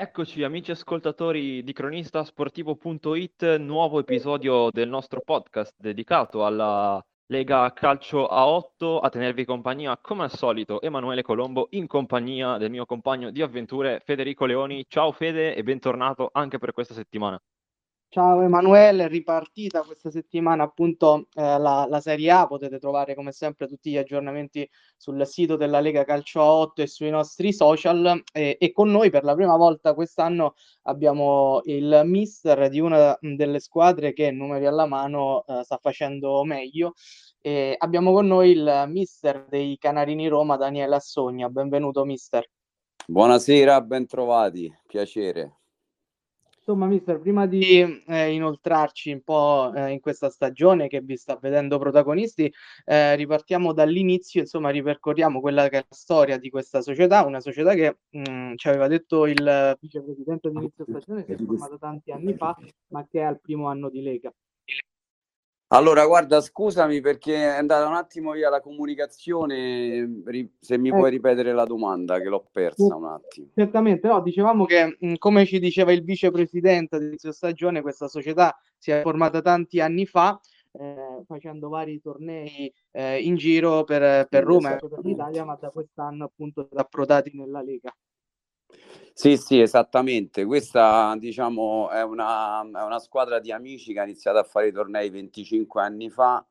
Eccoci amici ascoltatori di cronistasportivo.it, nuovo episodio del nostro podcast dedicato alla Lega Calcio A8, a tenervi compagnia come al solito Emanuele Colombo in compagnia del mio compagno di avventure Federico Leoni. Ciao Fede e bentornato anche per questa settimana. Ciao Emanuele, ripartita questa settimana appunto eh, la, la, Serie A, potete trovare come sempre tutti gli aggiornamenti sul sito della Lega Calcio 8 e sui nostri social. E, e con noi per la prima volta quest'anno abbiamo il mister di una delle squadre che numeri alla mano eh, sta facendo meglio. E abbiamo con noi il mister dei Canarini Roma Daniele Assogna, benvenuto mister. Buonasera, bentrovati, piacere. Insomma, mister, prima di eh, inoltrarci un po' eh, in questa stagione che vi sta vedendo protagonisti, eh, ripartiamo dall'inizio, insomma, ripercorriamo quella che è la storia di questa società, una società che mh, mm, ci aveva detto il vicepresidente di inizio stagione, si è formata tanti anni fa, ma che è al primo anno di Lega. Allora, guarda, scusami perché è andata un attimo via la comunicazione, se mi eh. puoi ripetere la domanda che l'ho persa un attimo. Certamente, no, dicevamo che come ci diceva il vicepresidente di inizio stagione, questa società si è formata tanti anni fa, eh, facendo vari tornei eh, in giro per, per Roma e per l'Italia, ma da quest'anno appunto approdati nella Lega. Sì, sì, esattamente. Questa, diciamo, è una, è una squadra di amici che ha iniziato a fare i tornei 25 anni fa,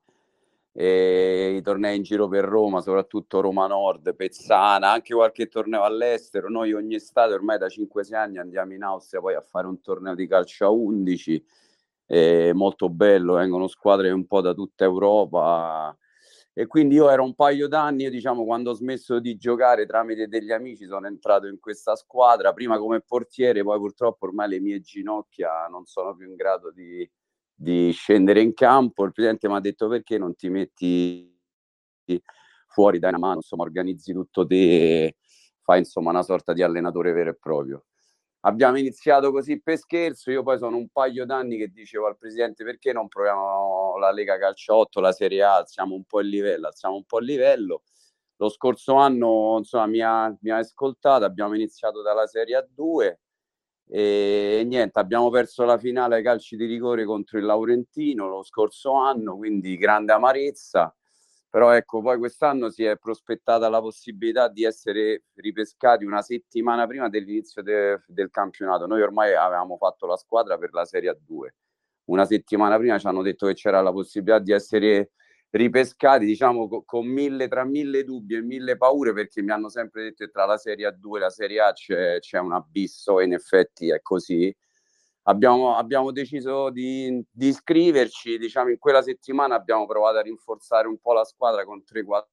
e i tornei in giro per Roma, soprattutto Roma Nord, Pezzana, anche qualche torneo all'estero. Noi ogni estate, ormai da 5-6 anni, andiamo in Austria poi a fare un torneo di calcio a 11, è molto bello, vengono squadre un po' da tutta Europa e quindi io ero un paio d'anni, diciamo, quando ho smesso di giocare tramite degli amici sono entrato in questa squadra, prima come portiere, poi purtroppo ormai le mie ginocchia non sono più in grado di, di scendere in campo. Il presidente mi ha detto perché non ti metti fuori, dai una mano, insomma, organizzi tutto te, fai insomma una sorta di allenatore vero e proprio abbiamo iniziato così per scherzo, io poi sono un paio d'anni che dicevo al presidente perché non proviamo la Lega Calcio 8, la Serie A, alziamo un po' il livello, alziamo un po' il livello. Lo scorso anno insomma, mi, ha, mi ha ascoltato, abbiamo iniziato dalla Serie A2 e niente, abbiamo perso la finale ai calci di rigore contro il Laurentino lo scorso anno, quindi grande amarezza però ecco poi quest'anno si è prospettata la possibilità di essere ripescati una settimana prima dell'inizio de- del campionato. Noi ormai avevamo fatto la squadra per la Serie A2. Una settimana prima ci hanno detto che c'era la possibilità di essere ripescati, diciamo, co- con mille, tra mille dubbi e mille paure, perché mi hanno sempre detto che tra la Serie A2 e la Serie A c'è, c'è un abisso, e in effetti è così abbiamo, abbiamo deciso di, di, iscriverci, diciamo in quella settimana abbiamo provato a rinforzare un po' la squadra con 3-4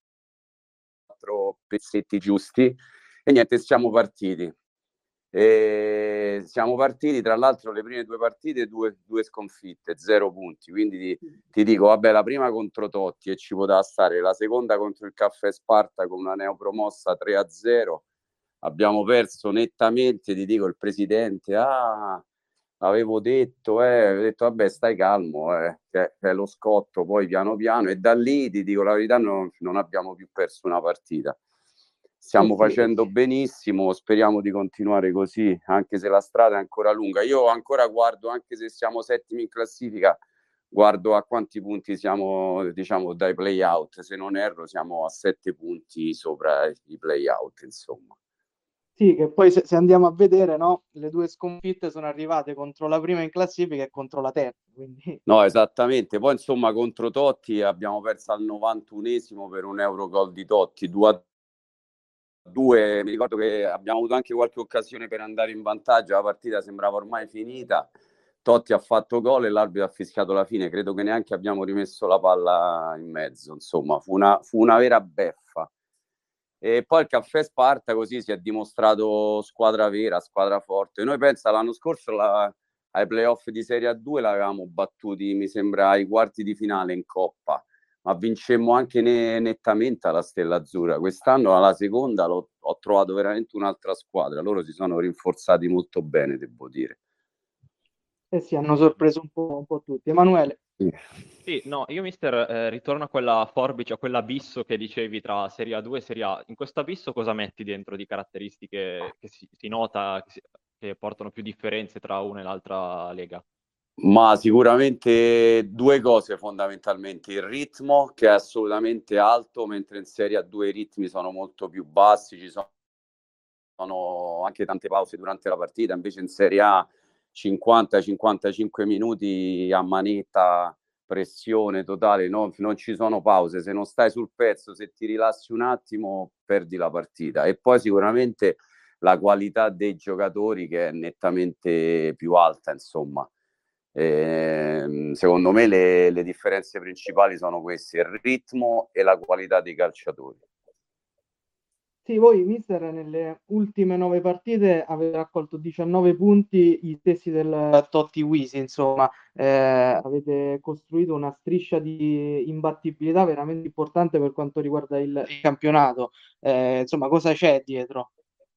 pezzetti giusti e niente, siamo partiti. E siamo partiti, tra l'altro le prime due partite, due, due sconfitte, zero punti, quindi ti, ti, dico, vabbè, la prima contro Totti e ci poteva stare, la seconda contro il Caffè Sparta con una neopromossa 3-0, abbiamo perso nettamente, ti dico, il presidente, ah, avevo detto, eh, avevo detto vabbè stai calmo, eh, che è lo scotto poi piano piano e da lì ti dico la verità non, non abbiamo più perso una partita. Stiamo sì, facendo sì. benissimo, speriamo di continuare così, anche se la strada è ancora lunga. Io ancora guardo, anche se siamo settimi in classifica, guardo a quanti punti siamo, diciamo, dai play out. Se non erro, siamo a sette punti sopra i play out, insomma. Sì, che poi se, se andiamo a vedere, no, le due sconfitte sono arrivate contro la prima in classifica e contro la terza. Quindi... No, esattamente. Poi insomma contro Totti abbiamo perso al 91esimo per un euro gol di Totti, 2 a 2. Mi ricordo che abbiamo avuto anche qualche occasione per andare in vantaggio, la partita sembrava ormai finita. Totti ha fatto gol e l'arbitro ha fischiato la fine. Credo che neanche abbiamo rimesso la palla in mezzo. Insomma, fu una, fu una vera beffa. E poi il Caffè Sparta così si è dimostrato squadra vera, squadra forte. Noi pensa l'anno scorso la, ai playoff di Serie A2 l'avevamo battuti, mi sembra, ai quarti di finale in Coppa, ma vincemmo anche ne, nettamente alla Stella Azzurra. Quest'anno alla seconda l'ho, ho trovato veramente un'altra squadra. Loro si sono rinforzati molto bene, devo dire. Eh sì, hanno sorpreso un po', un po tutti. Emanuele. Sì, no, io mister eh, ritorno a quella forbice, a quell'abisso che dicevi tra Serie A2 e Serie A. In questo abisso cosa metti dentro di caratteristiche che si, si nota, che, si, che portano più differenze tra una e l'altra lega? Ma sicuramente due cose fondamentalmente, il ritmo che è assolutamente alto, mentre in Serie A due ritmi sono molto più bassi, ci sono anche tante pause durante la partita, invece in Serie A 50-55 minuti a manetta, pressione totale, no? non ci sono pause, se non stai sul pezzo, se ti rilassi un attimo, perdi la partita. E poi sicuramente la qualità dei giocatori che è nettamente più alta, insomma. Eh, secondo me le, le, differenze principali sono queste, il ritmo e la qualità dei calciatori. Sì, voi, mister, nelle ultime nove partite avete raccolto 19 punti, gli stessi del Totti Wisi, insomma, eh, avete costruito una striscia di imbattibilità veramente importante per quanto riguarda il, il campionato. Eh, insomma, cosa c'è dietro?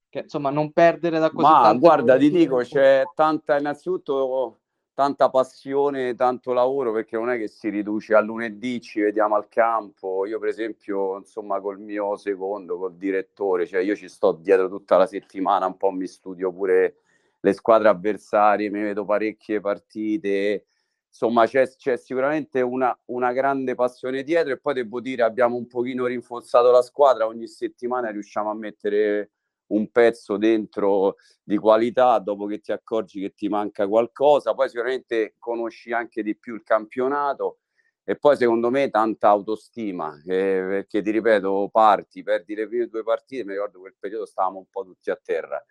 Che, insomma, non perdere da così Ma guarda, ti dico, c'è tanta, innanzitutto tanta passione, tanto lavoro, perché non è che si riduce a lunedì, ci vediamo al campo. Io, per esempio, insomma, col mio secondo, col direttore, cioè io ci sto dietro tutta la settimana, un po' mi studio pure le squadre avversarie, mi vedo parecchie partite. Insomma, c'è, c'è sicuramente una, una, grande passione dietro e poi devo dire abbiamo un pochino rinforzato la squadra, ogni settimana riusciamo a mettere un pezzo dentro di qualità dopo che ti accorgi che ti manca qualcosa, poi sicuramente conosci anche di più il campionato e poi secondo me tanta autostima, eh, perché ti ripeto, parti, perdi le prime due partite, mi ricordo quel periodo stavamo un po' tutti a terra,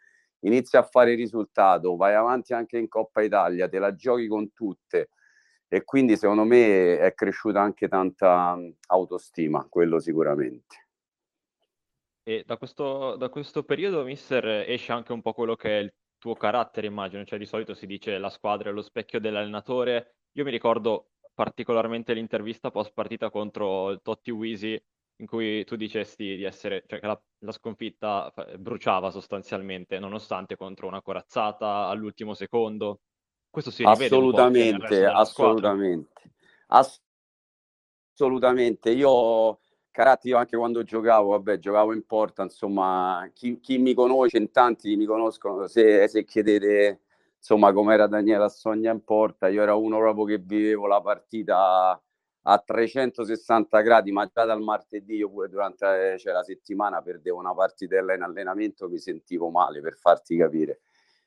inizi a fare il risultato, vai avanti anche in Coppa Italia, te la giochi con tutte e quindi secondo me è cresciuta anche tanta autostima, quello sicuramente. E da questo, da questo periodo, mister, esce anche un po' quello che è il tuo carattere, immagino. Cioè, di solito si dice la squadra è lo specchio dell'allenatore. Io mi ricordo particolarmente l'intervista post partita contro il Totti Wisi, in cui tu dicesti di essere, cioè che la, la, sconfitta bruciava sostanzialmente, nonostante contro una corazzata all'ultimo secondo. Questo si rivede assolutamente, assolutamente. Ass- assolutamente. Io Caratti io anche quando giocavo, vabbè, giocavo in porta, insomma, chi, chi mi conosce, in tanti mi conoscono, se, se chiedete insomma com'era Daniele Assogna in porta, io ero uno proprio che vivevo la partita a 360 gradi, ma già dal martedì io pure durante cioè, la settimana perdevo una partitella in allenamento, mi sentivo male per farti capire.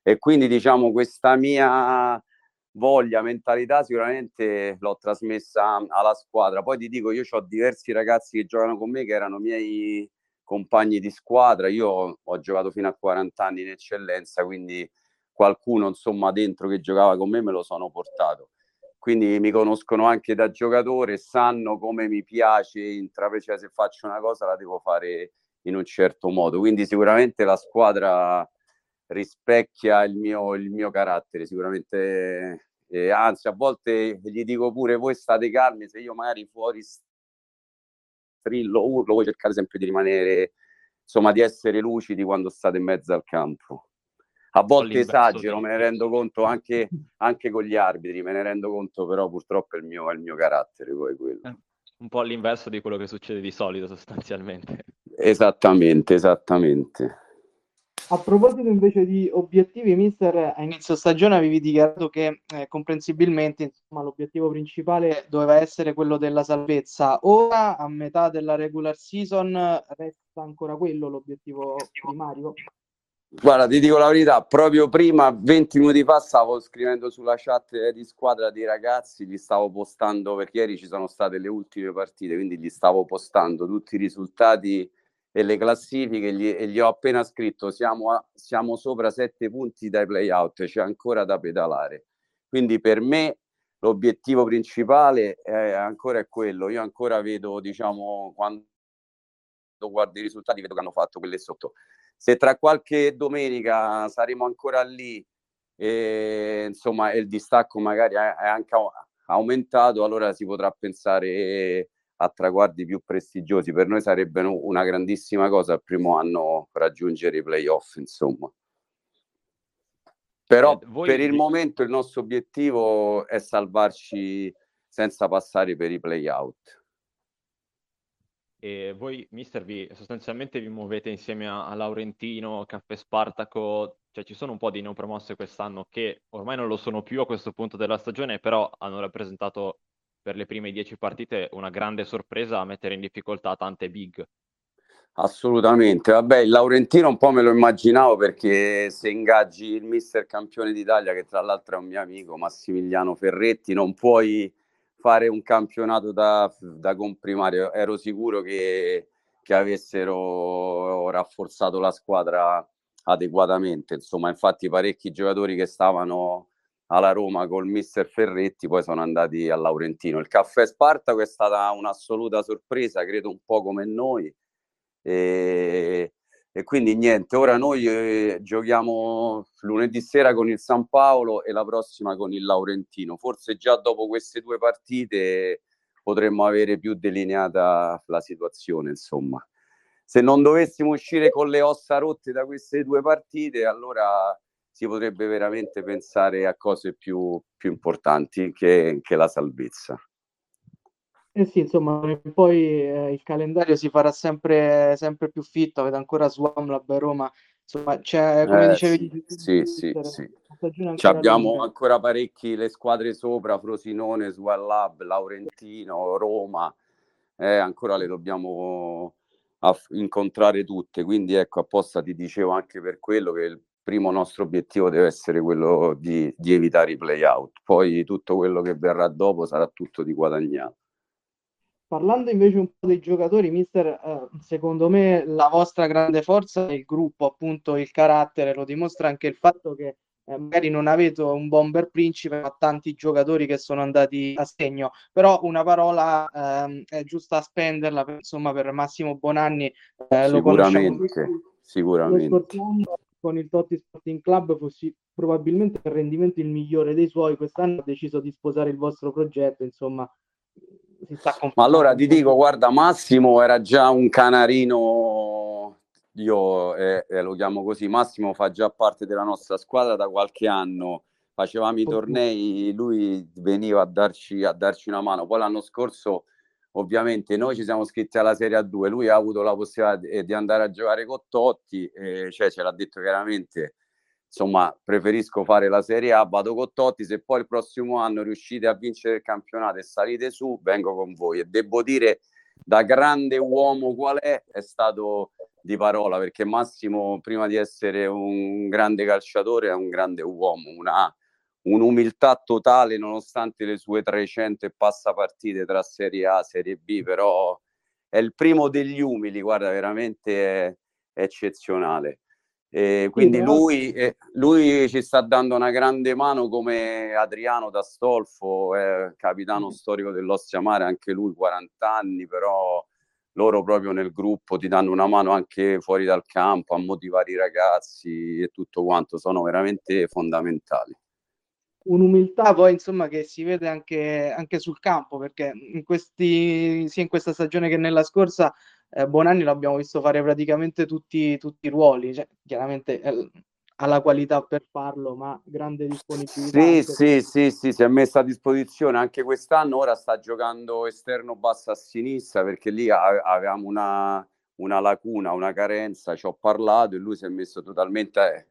E quindi diciamo questa mia voglia, mentalità sicuramente l'ho trasmessa alla squadra. Poi ti dico, io ho diversi ragazzi che giocano con me che erano miei compagni di squadra. Io ho giocato fino a 40 anni in eccellenza, quindi qualcuno insomma dentro che giocava con me me lo sono portato. Quindi mi conoscono anche da giocatore, sanno come mi piace intraprendere, cioè se faccio una cosa la devo fare in un certo modo. Quindi sicuramente la squadra rispecchia il mio, il mio carattere, sicuramente, eh, anzi a volte gli dico pure voi state calmi, se io magari fuori strillo, urlo, voi cercate sempre di rimanere, insomma di essere lucidi quando state in mezzo al campo. A volte esagero, me ne rendo conto anche, anche, con gli arbitri, me ne rendo conto, però purtroppo è il mio, è il mio carattere poi quello. Eh, un po' all'inverso di quello che succede di solito sostanzialmente. Esattamente, esattamente. A proposito invece di obiettivi, mister, a inizio stagione avevi dichiarato che eh, comprensibilmente insomma, l'obiettivo principale doveva essere quello della salvezza. Ora, a metà della regular season, resta ancora quello l'obiettivo primario? Guarda, ti dico la verità, proprio prima, 20 minuti fa, stavo scrivendo sulla chat di squadra dei ragazzi, gli stavo postando, perché ieri ci sono state le ultime partite, quindi gli stavo postando tutti i risultati e le classifiche gli, e gli ho appena scritto siamo, a, siamo sopra sette punti dai playout, c'è ancora da pedalare. Quindi per me l'obiettivo principale è ancora quello. Io ancora vedo, diciamo, quando guardo i risultati, vedo che hanno fatto quelle sotto. Se tra qualche domenica saremo ancora lì e insomma il distacco magari è anche aumentato, allora si potrà pensare a traguardi più prestigiosi. Per noi sarebbe una grandissima cosa al primo anno raggiungere i playoff, insomma. Però eh, per il momento il nostro obiettivo è salvarci senza passare per i playout. e voi, mister, vi, sostanzialmente vi muovete insieme a, a Laurentino, Caffè Spartaco, cioè ci sono un po' di neopromosse quest'anno che ormai non lo sono più a questo punto della stagione, però hanno rappresentato per le prime dieci partite una grande sorpresa a mettere in difficoltà tante big. Assolutamente, vabbè, il Laurentino un po' me lo immaginavo perché se ingaggi il mister campione d'Italia, che tra l'altro è un mio amico, Massimiliano Ferretti, non puoi fare un campionato da, da comprimario. Ero sicuro che, che avessero rafforzato la squadra adeguatamente. Insomma, infatti parecchi giocatori che stavano alla Roma col mister Ferretti poi sono andati al Laurentino. Il caffè Spartaco è stata un'assoluta sorpresa, credo un po' come noi. E, e quindi niente, ora noi eh, giochiamo lunedì sera con il San Paolo e la prossima con il Laurentino. Forse già dopo queste due partite potremmo avere più delineata la situazione, insomma. Se non dovessimo uscire con le ossa rotte da queste due partite, allora si potrebbe veramente pensare a cose più, più importanti che, che la salvezza. Eh sì, insomma, poi eh, il calendario si farà sempre, sempre più fitto, avete ancora Swamlab Roma, insomma, c'è, come eh, dicevi, sì, sì, sì, sì. abbiamo lunga. ancora parecchi le squadre sopra, Frosinone, Swallab, Laurentino, Roma, eh, ancora le dobbiamo incontrare tutte, quindi ecco, apposta ti dicevo anche per quello che il primo nostro obiettivo deve essere quello di, di evitare i play-out, poi tutto quello che verrà dopo sarà tutto di guadagnato. Parlando invece un po' dei giocatori, mister, eh, secondo me la vostra grande forza è il gruppo, appunto il carattere, lo dimostra anche il fatto che eh, magari non avete un bomber principe, ma tanti giocatori che sono andati a segno, però una parola ehm, è giusta a spenderla, per, insomma, per Massimo Bonanni, eh, lo sicuramente, sicuramente. Con il Totti Sporting Club fossi probabilmente il rendimento il migliore dei suoi, quest'anno ha deciso di sposare il vostro progetto, insomma, Ma allora ti dico, guarda, Massimo era già un canarino, io eh, eh, lo chiamo così, Massimo fa già parte della nostra squadra da qualche anno, facevamo i tornei, lui veniva a darci, a darci una mano, poi l'anno scorso ovviamente noi ci siamo iscritti alla Serie A2, lui ha avuto la possibilità di, di andare a giocare con Totti, eh, cioè ce l'ha detto chiaramente, insomma, preferisco fare la Serie A, vado con Totti, se poi il prossimo anno riuscite a vincere il campionato e salite su, vengo con voi. E devo dire, da grande uomo qual è, è stato di parola, perché Massimo, prima di essere un grande calciatore, è un grande uomo, una, un'umiltà totale nonostante le sue 300 e passa partite tra Serie A e Serie B, però è il primo degli umili, guarda, veramente è, è eccezionale. E quindi lui, eh, lui, ci sta dando una grande mano come Adriano D'Astolfo, eh, capitano storico dell'Ostia Mare, anche lui 40 anni, però loro proprio nel gruppo ti danno una mano anche fuori dal campo a motivare i ragazzi e tutto quanto, sono veramente fondamentali. Un'umiltà poi insomma che si vede anche, anche sul campo perché in questi, sia in questa stagione che nella scorsa eh, Bonanni l'abbiamo visto fare praticamente tutti, tutti i ruoli, cioè, chiaramente eh, ha la qualità per farlo, ma grande disponibilità. Sì, sì, sì, sì, si è messa a disposizione anche quest'anno, ora sta giocando esterno basso a sinistra perché lì avevamo una, una lacuna, una carenza, ci ho parlato e lui si è messo totalmente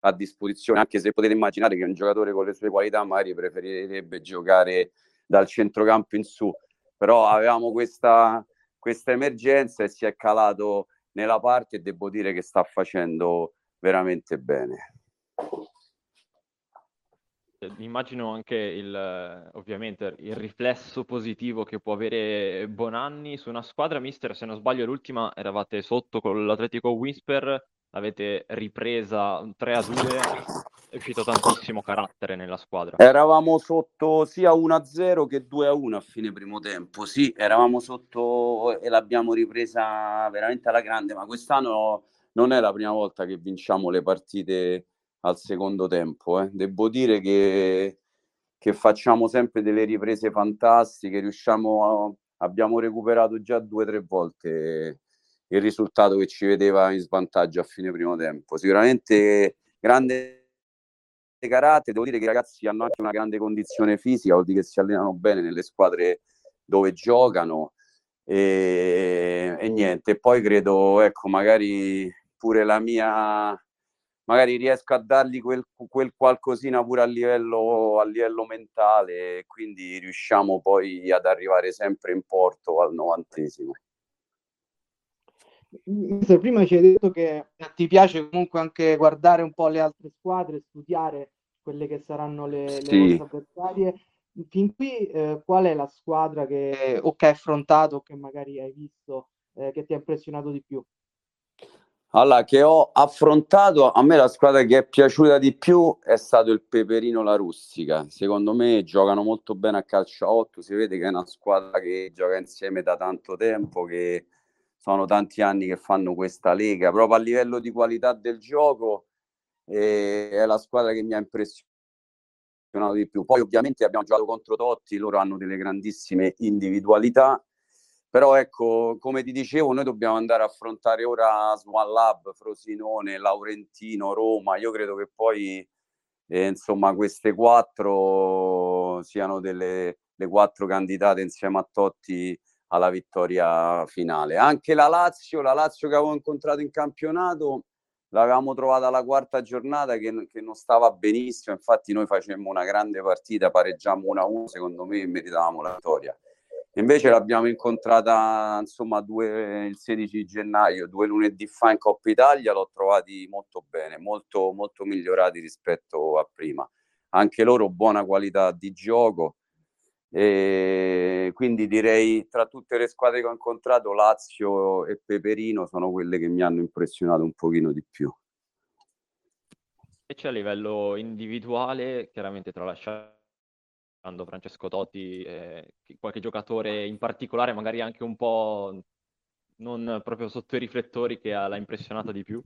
a disposizione, anche se potete immaginare che un giocatore con le sue qualità magari preferirebbe giocare dal centrocampo in su, però avevamo questa, questa emergenza e si è calato nella parte e devo dire che sta facendo veramente bene. Eh, immagino anche il, ovviamente il riflesso positivo che può avere Bonanni su una squadra, mister, se non sbaglio l'ultima eravate sotto con l'Atletico Whisper l'avete ripresa 3 a 2, è uscito tantissimo carattere nella squadra. Eravamo sotto sia 1 a 0 che 2 a 1 a fine primo tempo, sì, eravamo sotto e l'abbiamo ripresa veramente alla grande, ma quest'anno non è la prima volta che vinciamo le partite al secondo tempo. Eh. Devo dire che, che facciamo sempre delle riprese fantastiche, riusciamo a, abbiamo recuperato già due o tre volte il risultato che ci vedeva in svantaggio a fine primo tempo. Sicuramente grande carattere, devo dire che i ragazzi hanno anche una grande condizione fisica, vuol dire che si allenano bene nelle squadre dove giocano e, e niente, poi credo, ecco, magari pure la mia magari riesco a dargli quel, quel qualcosina pure a livello, a livello mentale quindi riusciamo poi ad arrivare sempre in porto al novantesimo. Prima ci hai detto che ti piace comunque anche guardare un po' le altre squadre, studiare quelle che saranno le, sì. le vostre avversarie. Fin qui eh, qual è la squadra che o che hai affrontato o che magari hai visto eh, che ti ha impressionato di più? Allora, che ho affrontato, a me la squadra che è piaciuta di più è stato il Peperino La Rustica. Secondo me giocano molto bene a calcio a 8, si vede che è una squadra che gioca insieme da tanto tempo, che sono tanti anni che fanno questa lega. Proprio a livello di qualità del gioco eh, è la squadra che mi ha impressionato di più. Poi ovviamente abbiamo giocato contro Totti, loro hanno delle grandissime individualità però ecco, come ti dicevo, noi dobbiamo andare a affrontare ora Swan Lab, Frosinone, Laurentino, Roma. Io credo che poi, eh, insomma, queste quattro siano delle le quattro candidate insieme a Totti alla vittoria finale. Anche la Lazio, la Lazio che avevo incontrato in campionato, l'avevamo trovata alla quarta giornata che, che non stava benissimo. Infatti, noi facemmo una grande partita, pareggiamo 1-1. Secondo me meritavamo la vittoria. Invece l'abbiamo incontrata insomma due, il 16 gennaio, due lunedì fa in Coppa Italia, l'ho trovati molto bene, molto, molto migliorati rispetto a prima. Anche loro buona qualità di gioco. E quindi direi tra tutte le squadre che ho incontrato Lazio e Peperino sono quelle che mi hanno impressionato un pochino di più. E c'è a livello individuale, chiaramente tralasciando Francesco Totti, eh, qualche giocatore in particolare, magari anche un po' non proprio sotto i riflettori, che l'ha impressionato di più?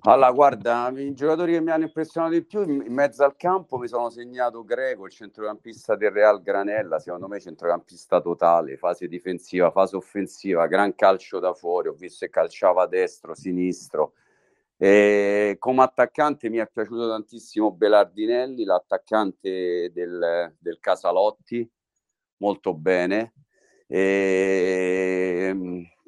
Allora, guarda, i giocatori che mi hanno impressionato di più in mezzo al campo mi sono segnato Greco, il centrocampista del Real Granella, secondo me centrocampista totale, fase difensiva, fase offensiva, gran calcio da fuori, ho visto che calciava destro, sinistro, e come attaccante mi è piaciuto tantissimo Belardinelli, l'attaccante del, del Casalotti, molto bene. E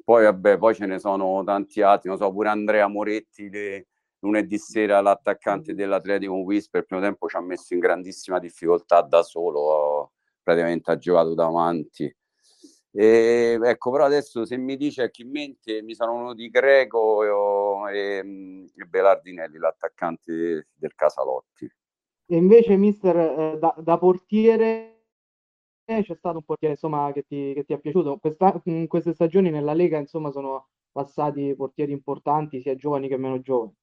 poi, vabbè, poi ce ne sono tanti altri, non so, pure Andrea Moretti, le, lunedì sera l'attaccante dell'Atletico Whisper, il primo tempo ci ha messo in grandissima difficoltà da solo, praticamente ha giocato davanti. E, ecco, però adesso se mi dice chi in mente mi sono venuti Greco e, e, e Belardinelli, l'attaccante del Casalotti. E invece, mister, eh, da, da, portiere c'è stato un portiere insomma, che, ti, che ti è piaciuto. Questa, in queste stagioni nella Lega insomma, sono passati portieri importanti, sia giovani che meno giovani.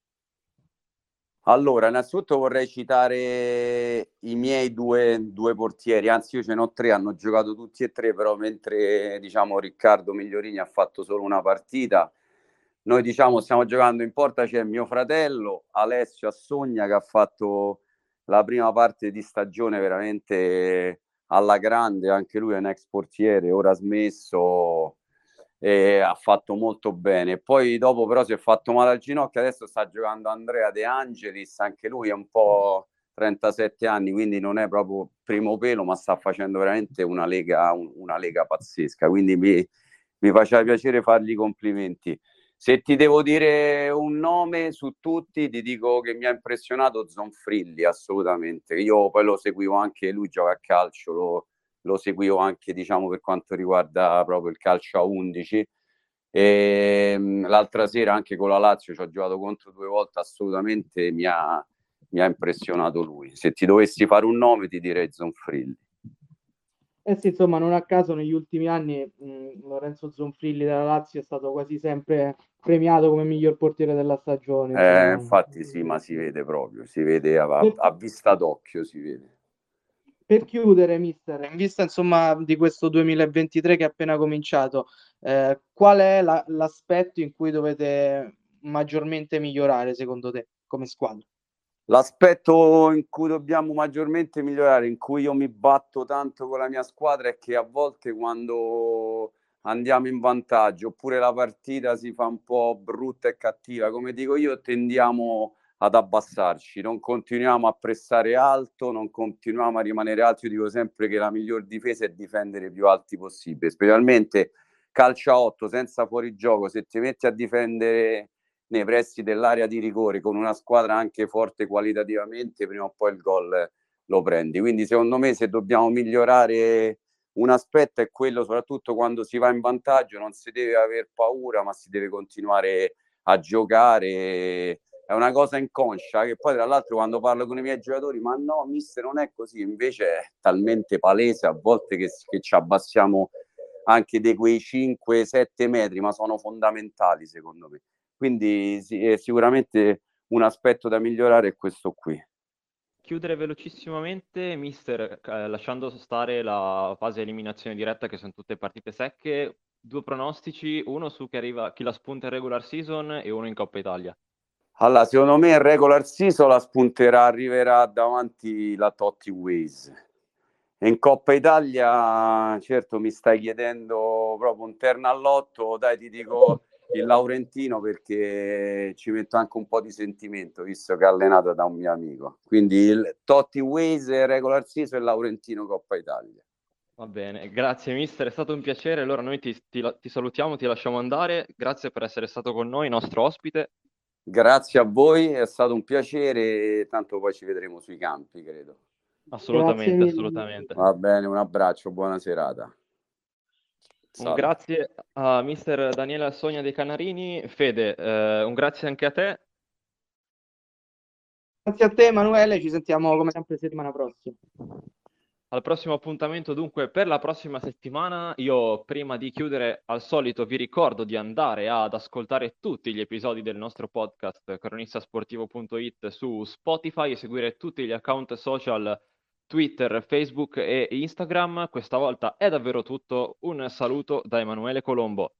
Allora, innanzitutto vorrei citare i miei due, due, portieri, anzi io ce ne ho tre, hanno giocato tutti e tre, però mentre diciamo Riccardo Migliorini ha fatto solo una partita, noi diciamo stiamo giocando in porta, c'è mio fratello Alessio Assogna che ha fatto la prima parte di stagione veramente alla grande, anche lui è un ex portiere, ora smesso, e ha fatto molto bene. Poi dopo però si è fatto male al ginocchio, adesso sta giocando Andrea De Angelis, anche lui è un po' 37 anni, quindi non è proprio primo pelo, ma sta facendo veramente una lega, una lega pazzesca, quindi mi, mi faceva piacere fargli i complimenti. Se ti devo dire un nome su tutti, ti dico che mi ha impressionato Zonfrilli, assolutamente. Io poi lo seguivo anche, lui gioca a calcio, lo, lo seguivo anche diciamo, per quanto riguarda proprio il calcio a 11. E, ehm, l'altra sera anche con la Lazio ci ho giocato contro due volte, assolutamente mi ha, mi ha impressionato lui. Se ti dovessi fare un nome ti direi Zonfrilli. Eh sì, insomma, non a caso negli ultimi anni mh, Lorenzo Zonfrilli della Lazio è stato quasi sempre premiato come miglior portiere della stagione. Eh, infatti sì, ma si vede proprio, si vede a, a vista d'occhio, si vede per chiudere, mister, in vista insomma di questo 2023 che è appena cominciato, eh, qual è la, l'aspetto in cui dovete maggiormente migliorare secondo te come squadra? L'aspetto in cui dobbiamo maggiormente migliorare, in cui io mi batto tanto con la mia squadra, è che a volte quando andiamo in vantaggio oppure la partita si fa un po' brutta e cattiva, come dico io, tendiamo ad abbassarci, non continuiamo a pressare alto, non continuiamo a rimanere alti. Io dico sempre che la miglior difesa è difendere più alti possibile, specialmente calcia 8 senza fuorigioco, se ti metti a difendere nei pressi dell'area di rigore con una squadra anche forte qualitativamente, prima o poi il gol lo prendi. Quindi secondo me se dobbiamo migliorare un aspetto è quello, soprattutto quando si va in vantaggio, non si deve aver paura, ma si deve continuare a giocare. È una cosa inconscia che poi tra l'altro quando parlo con i miei giocatori, ma no, mister non è così, invece è talmente palese a volte che, che ci abbassiamo anche di quei 5-7 metri, ma sono fondamentali secondo me. Quindi sì, è sicuramente un aspetto da migliorare è questo qui. Chiudere velocissimamente, mister, eh, lasciando stare la fase eliminazione diretta che sono tutte partite secche, due pronostici, uno su chi, arriva, chi la spunta in regular season e uno in Coppa Italia. Allora, secondo me in regular season la spunterà, arriverà davanti la Totti Ways. In Coppa Italia, certo mi stai chiedendo proprio un terno all'otto, dai ti dico il Laurentino perché ci metto anche un po' di sentimento visto che è allenato da un mio amico. Quindi il Totti Ways, regular season e Laurentino Coppa Italia. Va bene, grazie mister, è stato un piacere. Allora noi ti, ti, ti, salutiamo, ti lasciamo andare. Grazie per essere stato con noi, nostro ospite. Grazie a voi, è stato un piacere, tanto poi ci vedremo sui campi, credo. Assolutamente, assolutamente. Va bene, un abbraccio, buona serata. Un grazie a mister Daniele Sogna dei Canarini. Fede, eh, un grazie anche a te. Grazie a te Emanuele, ci sentiamo come sempre settimana prossima. Al prossimo appuntamento dunque per la prossima settimana. Io prima di chiudere al solito vi ricordo di andare ad ascoltare tutti gli episodi del nostro podcast cronistasportivo.it su Spotify e seguire tutti gli account social Twitter, Facebook e Instagram. Questa volta è davvero tutto. Un saluto da Emanuele Colombo.